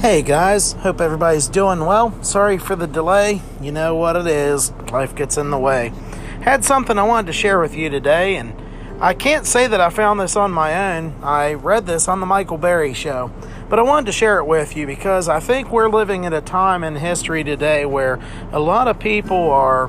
Hey guys, hope everybody's doing well. Sorry for the delay. You know what it is, life gets in the way. Had something I wanted to share with you today, and I can't say that I found this on my own. I read this on the Michael Berry show, but I wanted to share it with you because I think we're living at a time in history today where a lot of people are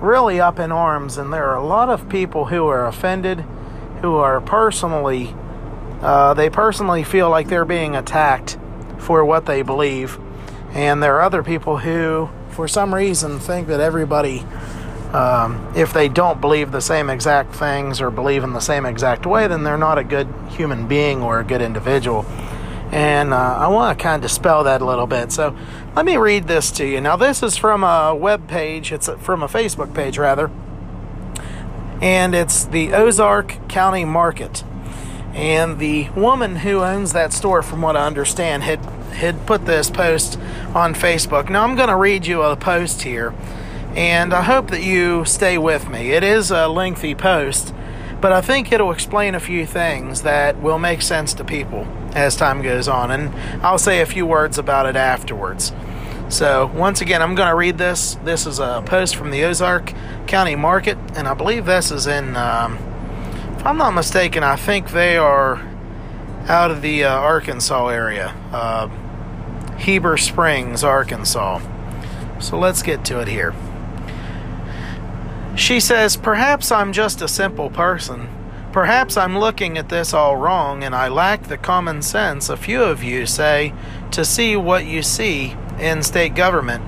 really up in arms, and there are a lot of people who are offended, who are personally, uh, they personally feel like they're being attacked for what they believe. And there are other people who, for some reason, think that everybody, um, if they don't believe the same exact things or believe in the same exact way, then they're not a good human being or a good individual. And uh, I want to kind of dispel that a little bit. So let me read this to you. Now, this is from a web page, it's from a Facebook page, rather. And it's the Ozark County Market. And the woman who owns that store, from what I understand, had had put this post on Facebook. Now I'm going to read you a post here, and I hope that you stay with me. It is a lengthy post, but I think it'll explain a few things that will make sense to people as time goes on, and I'll say a few words about it afterwards. So, once again, I'm going to read this. This is a post from the Ozark County Market, and I believe this is in, um, if I'm not mistaken, I think they are out of the uh, Arkansas area, uh, Heber Springs, Arkansas. So let's get to it here. She says, Perhaps I'm just a simple person. Perhaps I'm looking at this all wrong and I lack the common sense a few of you say to see what you see in state government.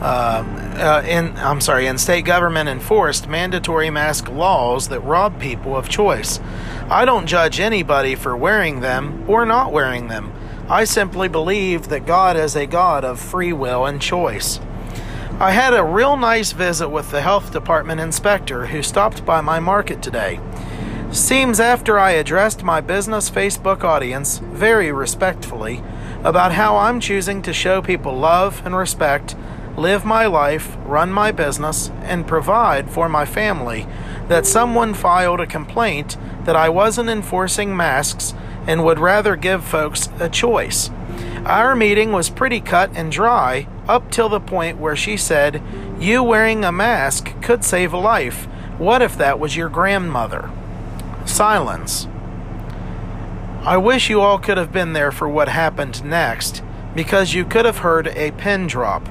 Uh, uh, in I'm sorry, in state government enforced mandatory mask laws that rob people of choice. I don't judge anybody for wearing them or not wearing them. I simply believe that God is a God of free will and choice. I had a real nice visit with the health department inspector who stopped by my market today. Seems after I addressed my business Facebook audience very respectfully about how I'm choosing to show people love and respect, live my life, run my business, and provide for my family, that someone filed a complaint that I wasn't enforcing masks and would rather give folks a choice. Our meeting was pretty cut and dry up till the point where she said, You wearing a mask could save a life. What if that was your grandmother? Silence. I wish you all could have been there for what happened next, because you could have heard a pin drop.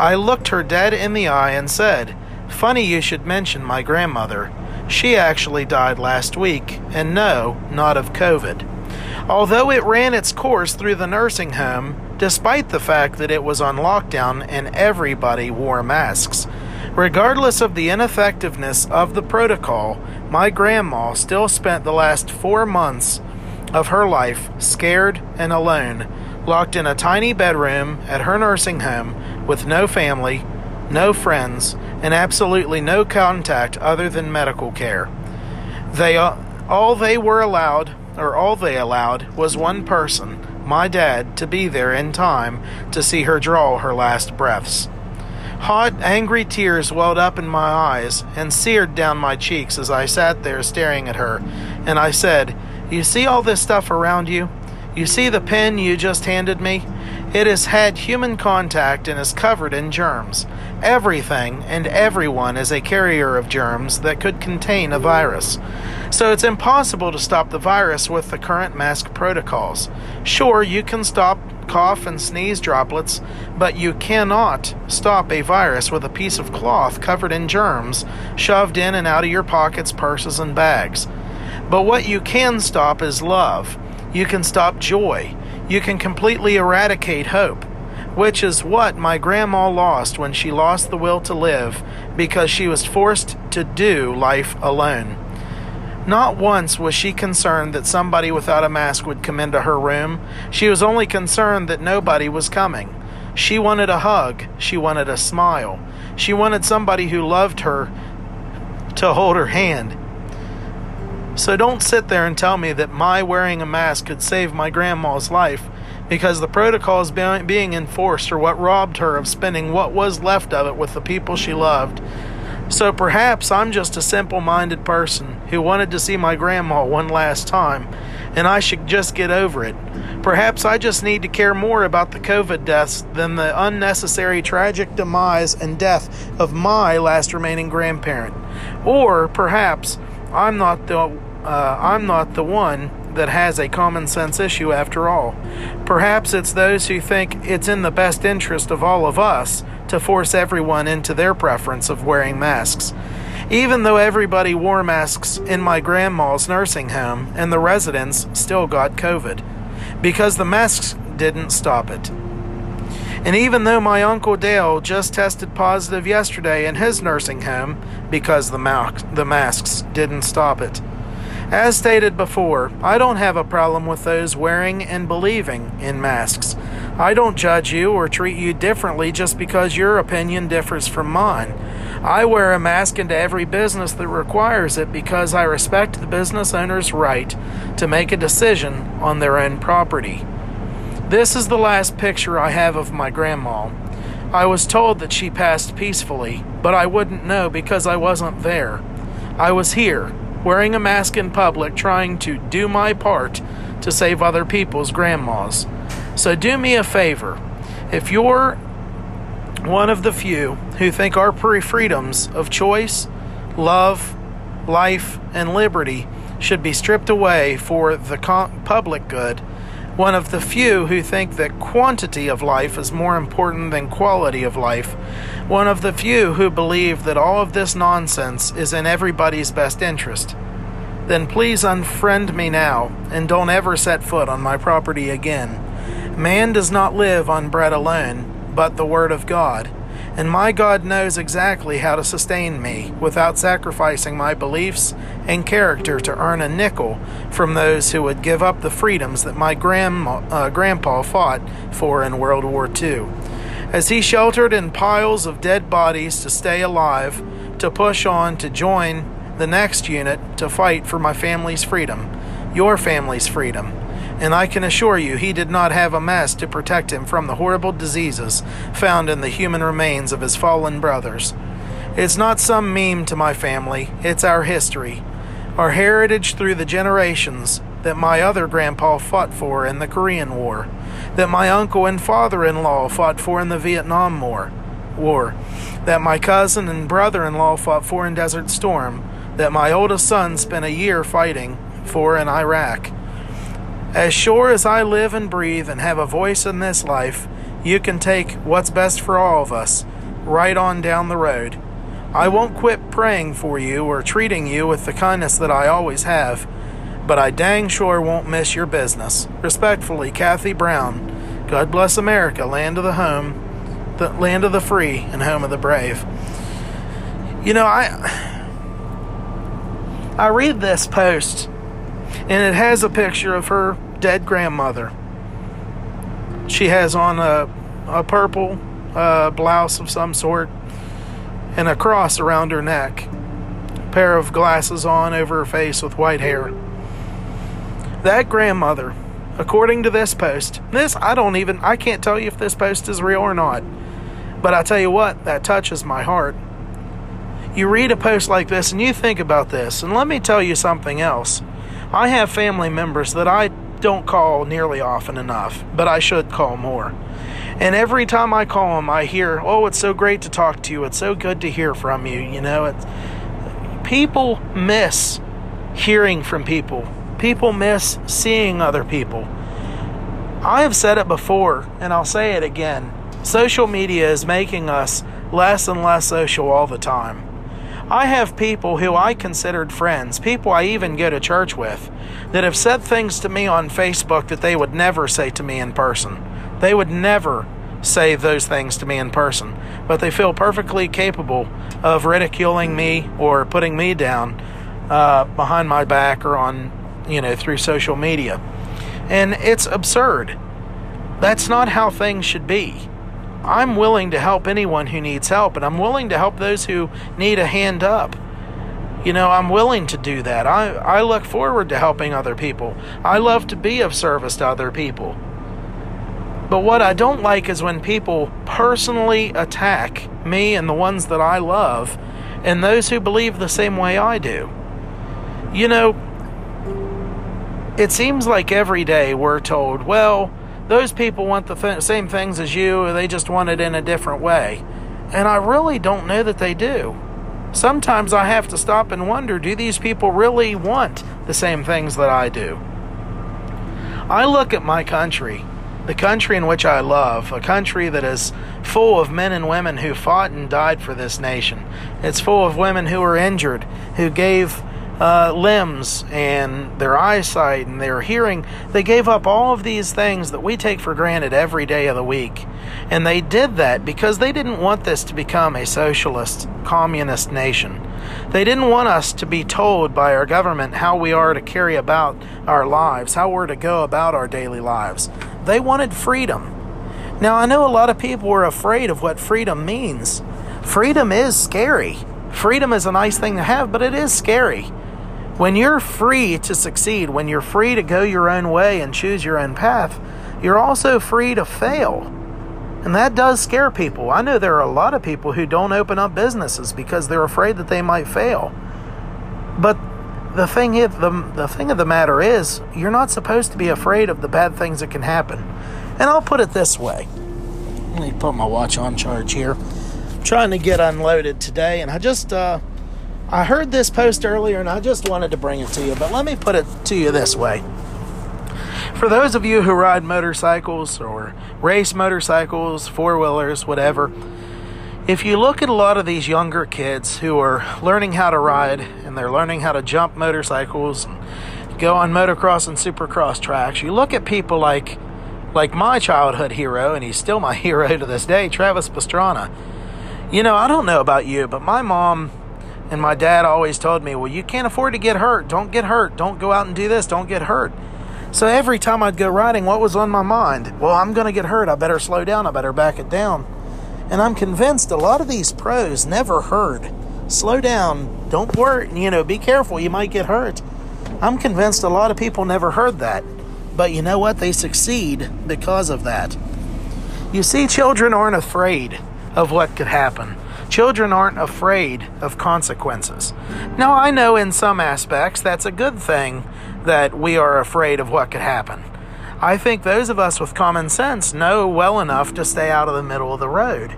I looked her dead in the eye and said, Funny you should mention my grandmother. She actually died last week, and no, not of COVID. Although it ran its course through the nursing home, despite the fact that it was on lockdown and everybody wore masks. Regardless of the ineffectiveness of the protocol, my grandma still spent the last four months of her life scared and alone, locked in a tiny bedroom at her nursing home with no family, no friends, and absolutely no contact other than medical care. They all they were allowed, or all they allowed, was one person, my dad, to be there in time to see her draw her last breaths. Hot, angry tears welled up in my eyes and seared down my cheeks as I sat there staring at her, and I said, You see all this stuff around you? You see the pen you just handed me? It has had human contact and is covered in germs. Everything and everyone is a carrier of germs that could contain a virus. So it's impossible to stop the virus with the current mask protocols. Sure, you can stop cough and sneeze droplets, but you cannot stop a virus with a piece of cloth covered in germs shoved in and out of your pockets, purses, and bags. But what you can stop is love. You can stop joy. You can completely eradicate hope which is what my grandma lost when she lost the will to live because she was forced to do life alone. Not once was she concerned that somebody without a mask would come into her room. She was only concerned that nobody was coming. She wanted a hug. She wanted a smile. She wanted somebody who loved her to hold her hand. So don't sit there and tell me that my wearing a mask could save my grandma's life because the protocols being enforced are what robbed her of spending what was left of it with the people she loved. So perhaps I'm just a simple minded person who wanted to see my grandma one last time, and I should just get over it. Perhaps I just need to care more about the COVID deaths than the unnecessary tragic demise and death of my last remaining grandparent. Or perhaps I'm not the uh, I'm not the one that has a common sense issue after all. Perhaps it's those who think it's in the best interest of all of us to force everyone into their preference of wearing masks. Even though everybody wore masks in my grandma's nursing home and the residents still got COVID because the masks didn't stop it. And even though my Uncle Dale just tested positive yesterday in his nursing home because the, ma- the masks didn't stop it. As stated before, I don't have a problem with those wearing and believing in masks. I don't judge you or treat you differently just because your opinion differs from mine. I wear a mask into every business that requires it because I respect the business owner's right to make a decision on their own property. This is the last picture I have of my grandma. I was told that she passed peacefully, but I wouldn't know because I wasn't there. I was here, wearing a mask in public, trying to do my part to save other people's grandmas. So do me a favor. If you're one of the few who think our freedoms of choice, love, life, and liberty should be stripped away for the public good, one of the few who think that quantity of life is more important than quality of life, one of the few who believe that all of this nonsense is in everybody's best interest, then please unfriend me now and don't ever set foot on my property again. Man does not live on bread alone but the Word of God. And my God knows exactly how to sustain me without sacrificing my beliefs and character to earn a nickel from those who would give up the freedoms that my grandma, uh, grandpa fought for in World War II. As he sheltered in piles of dead bodies to stay alive, to push on to join the next unit to fight for my family's freedom, your family's freedom and I can assure you he did not have a mask to protect him from the horrible diseases found in the human remains of his fallen brothers. It's not some meme to my family, it's our history, our heritage through the generations that my other grandpa fought for in the Korean War, that my uncle and father in law fought for in the Vietnam War, War, that my cousin and brother in law fought for in Desert Storm, that my oldest son spent a year fighting for in Iraq as sure as I live and breathe and have a voice in this life, you can take what's best for all of us right on down the road. I won't quit praying for you or treating you with the kindness that I always have, but I dang sure won't miss your business. Respectfully, Kathy Brown. God bless America, land of the home, the land of the free, and home of the brave. You know, I I read this post and it has a picture of her dead grandmother. She has on a, a purple uh, blouse of some sort and a cross around her neck, a pair of glasses on over her face with white hair. That grandmother, according to this post, this I don't even, I can't tell you if this post is real or not, but I tell you what, that touches my heart. You read a post like this and you think about this, and let me tell you something else. I have family members that I don't call nearly often enough, but I should call more. And every time I call them, I hear, "Oh, it's so great to talk to you. It's so good to hear from you." You know, it's people miss hearing from people. People miss seeing other people. I have said it before, and I'll say it again. Social media is making us less and less social all the time. I have people who I considered friends, people I even go to church with, that have said things to me on Facebook that they would never say to me in person. They would never say those things to me in person, but they feel perfectly capable of ridiculing me or putting me down uh, behind my back or on, you know, through social media. And it's absurd. That's not how things should be. I'm willing to help anyone who needs help, and I'm willing to help those who need a hand up. You know, I'm willing to do that. I, I look forward to helping other people. I love to be of service to other people. But what I don't like is when people personally attack me and the ones that I love and those who believe the same way I do. You know, it seems like every day we're told, well, those people want the th- same things as you, they just want it in a different way. And I really don't know that they do. Sometimes I have to stop and wonder do these people really want the same things that I do? I look at my country, the country in which I love, a country that is full of men and women who fought and died for this nation. It's full of women who were injured, who gave uh, limbs and their eyesight and their hearing. They gave up all of these things that we take for granted every day of the week. And they did that because they didn't want this to become a socialist, communist nation. They didn't want us to be told by our government how we are to carry about our lives, how we're to go about our daily lives. They wanted freedom. Now, I know a lot of people are afraid of what freedom means. Freedom is scary. Freedom is a nice thing to have, but it is scary. When you're free to succeed, when you're free to go your own way and choose your own path, you're also free to fail. And that does scare people. I know there are a lot of people who don't open up businesses because they're afraid that they might fail. But the thing is, the, the thing of the matter is, you're not supposed to be afraid of the bad things that can happen. And I'll put it this way. Let me put my watch on charge here. I'm trying to get unloaded today, and I just uh, I heard this post earlier and I just wanted to bring it to you, but let me put it to you this way. For those of you who ride motorcycles or race motorcycles, four wheelers, whatever, if you look at a lot of these younger kids who are learning how to ride and they're learning how to jump motorcycles and go on motocross and supercross tracks, you look at people like like my childhood hero, and he's still my hero to this day, Travis Pastrana. You know, I don't know about you, but my mom and my dad always told me, well, you can't afford to get hurt. Don't get hurt. Don't go out and do this. Don't get hurt. So every time I'd go riding, what was on my mind? Well, I'm going to get hurt. I better slow down. I better back it down. And I'm convinced a lot of these pros never heard. Slow down. Don't worry. You know, be careful. You might get hurt. I'm convinced a lot of people never heard that. But you know what? They succeed because of that. You see, children aren't afraid of what could happen. Children aren't afraid of consequences. Now, I know in some aspects that's a good thing that we are afraid of what could happen. I think those of us with common sense know well enough to stay out of the middle of the road.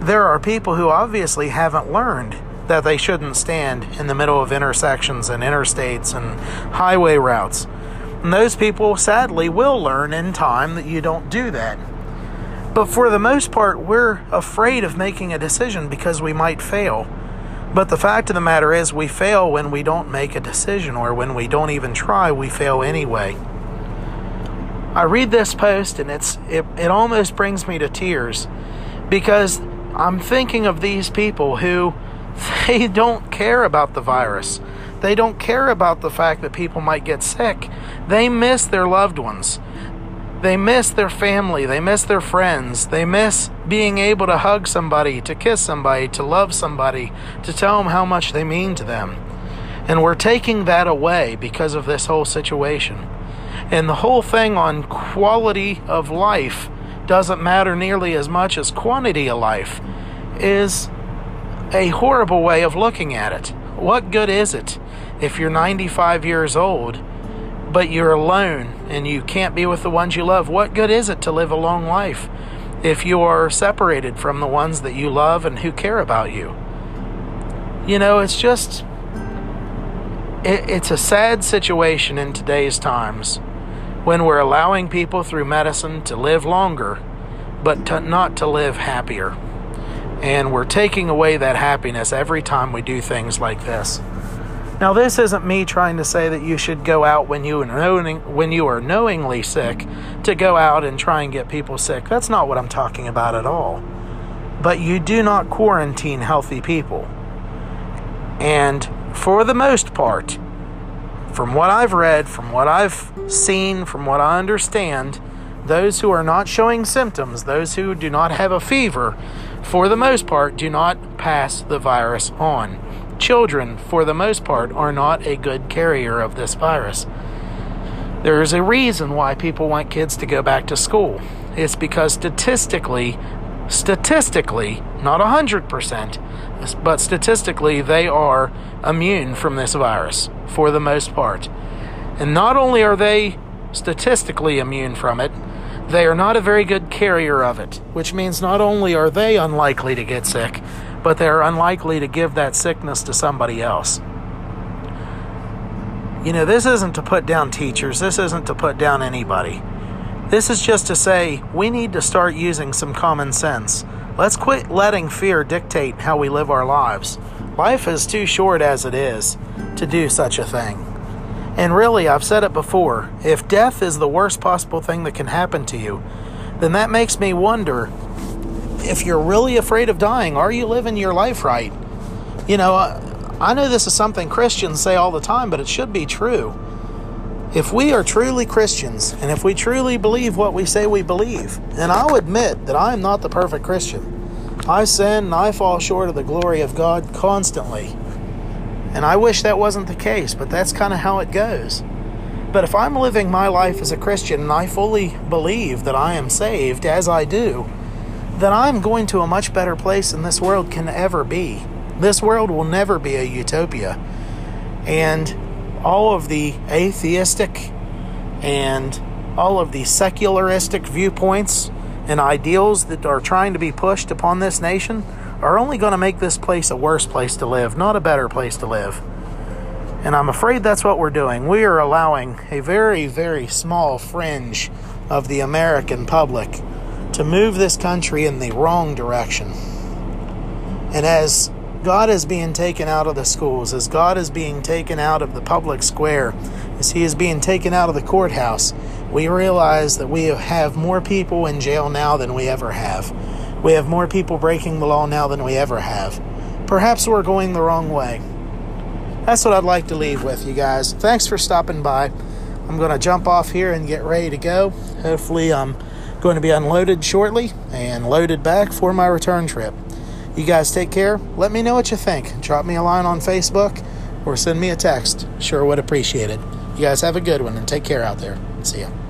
There are people who obviously haven't learned that they shouldn't stand in the middle of intersections and interstates and highway routes. And those people sadly will learn in time that you don't do that. But for the most part, we're afraid of making a decision because we might fail. But the fact of the matter is, we fail when we don't make a decision, or when we don't even try, we fail anyway. I read this post and it's it, it almost brings me to tears because I'm thinking of these people who they don't care about the virus. They don't care about the fact that people might get sick. They miss their loved ones. They miss their family, they miss their friends, they miss being able to hug somebody, to kiss somebody, to love somebody, to tell them how much they mean to them. And we're taking that away because of this whole situation. And the whole thing on quality of life doesn't matter nearly as much as quantity of life is a horrible way of looking at it. What good is it if you're 95 years old? But you're alone and you can't be with the ones you love, what good is it to live a long life if you are separated from the ones that you love and who care about you? You know, it's just, it, it's a sad situation in today's times when we're allowing people through medicine to live longer, but to, not to live happier. And we're taking away that happiness every time we do things like this. Now, this isn't me trying to say that you should go out when you, knowing, when you are knowingly sick to go out and try and get people sick. That's not what I'm talking about at all. But you do not quarantine healthy people. And for the most part, from what I've read, from what I've seen, from what I understand, those who are not showing symptoms, those who do not have a fever, for the most part, do not pass the virus on children, for the most part, are not a good carrier of this virus. There is a reason why people want kids to go back to school. It's because statistically, statistically, not 100%, but statistically, they are immune from this virus for the most part. And not only are they statistically immune from it, they are not a very good carrier of it, which means not only are they unlikely to get sick, but they're unlikely to give that sickness to somebody else. You know, this isn't to put down teachers, this isn't to put down anybody. This is just to say we need to start using some common sense. Let's quit letting fear dictate how we live our lives. Life is too short as it is to do such a thing. And really, I've said it before if death is the worst possible thing that can happen to you, then that makes me wonder if you're really afraid of dying, are you living your life right? You know, I know this is something Christians say all the time, but it should be true. If we are truly Christians, and if we truly believe what we say we believe, and I'll admit that I am not the perfect Christian. I sin and I fall short of the glory of God constantly. And I wish that wasn't the case, but that's kind of how it goes. But if I'm living my life as a Christian and I fully believe that I am saved, as I do, then I'm going to a much better place than this world can ever be. This world will never be a utopia. And all of the atheistic and all of the secularistic viewpoints and ideals that are trying to be pushed upon this nation are only going to make this place a worse place to live, not a better place to live. And I'm afraid that's what we're doing. We are allowing a very, very small fringe of the American public to move this country in the wrong direction. And as God is being taken out of the schools, as God is being taken out of the public square, as He is being taken out of the courthouse, we realize that we have more people in jail now than we ever have. We have more people breaking the law now than we ever have. Perhaps we're going the wrong way. That's what I'd like to leave with you guys. Thanks for stopping by. I'm going to jump off here and get ready to go. Hopefully, I'm going to be unloaded shortly and loaded back for my return trip. You guys take care. Let me know what you think. Drop me a line on Facebook or send me a text. Sure would appreciate it. You guys have a good one and take care out there. See ya.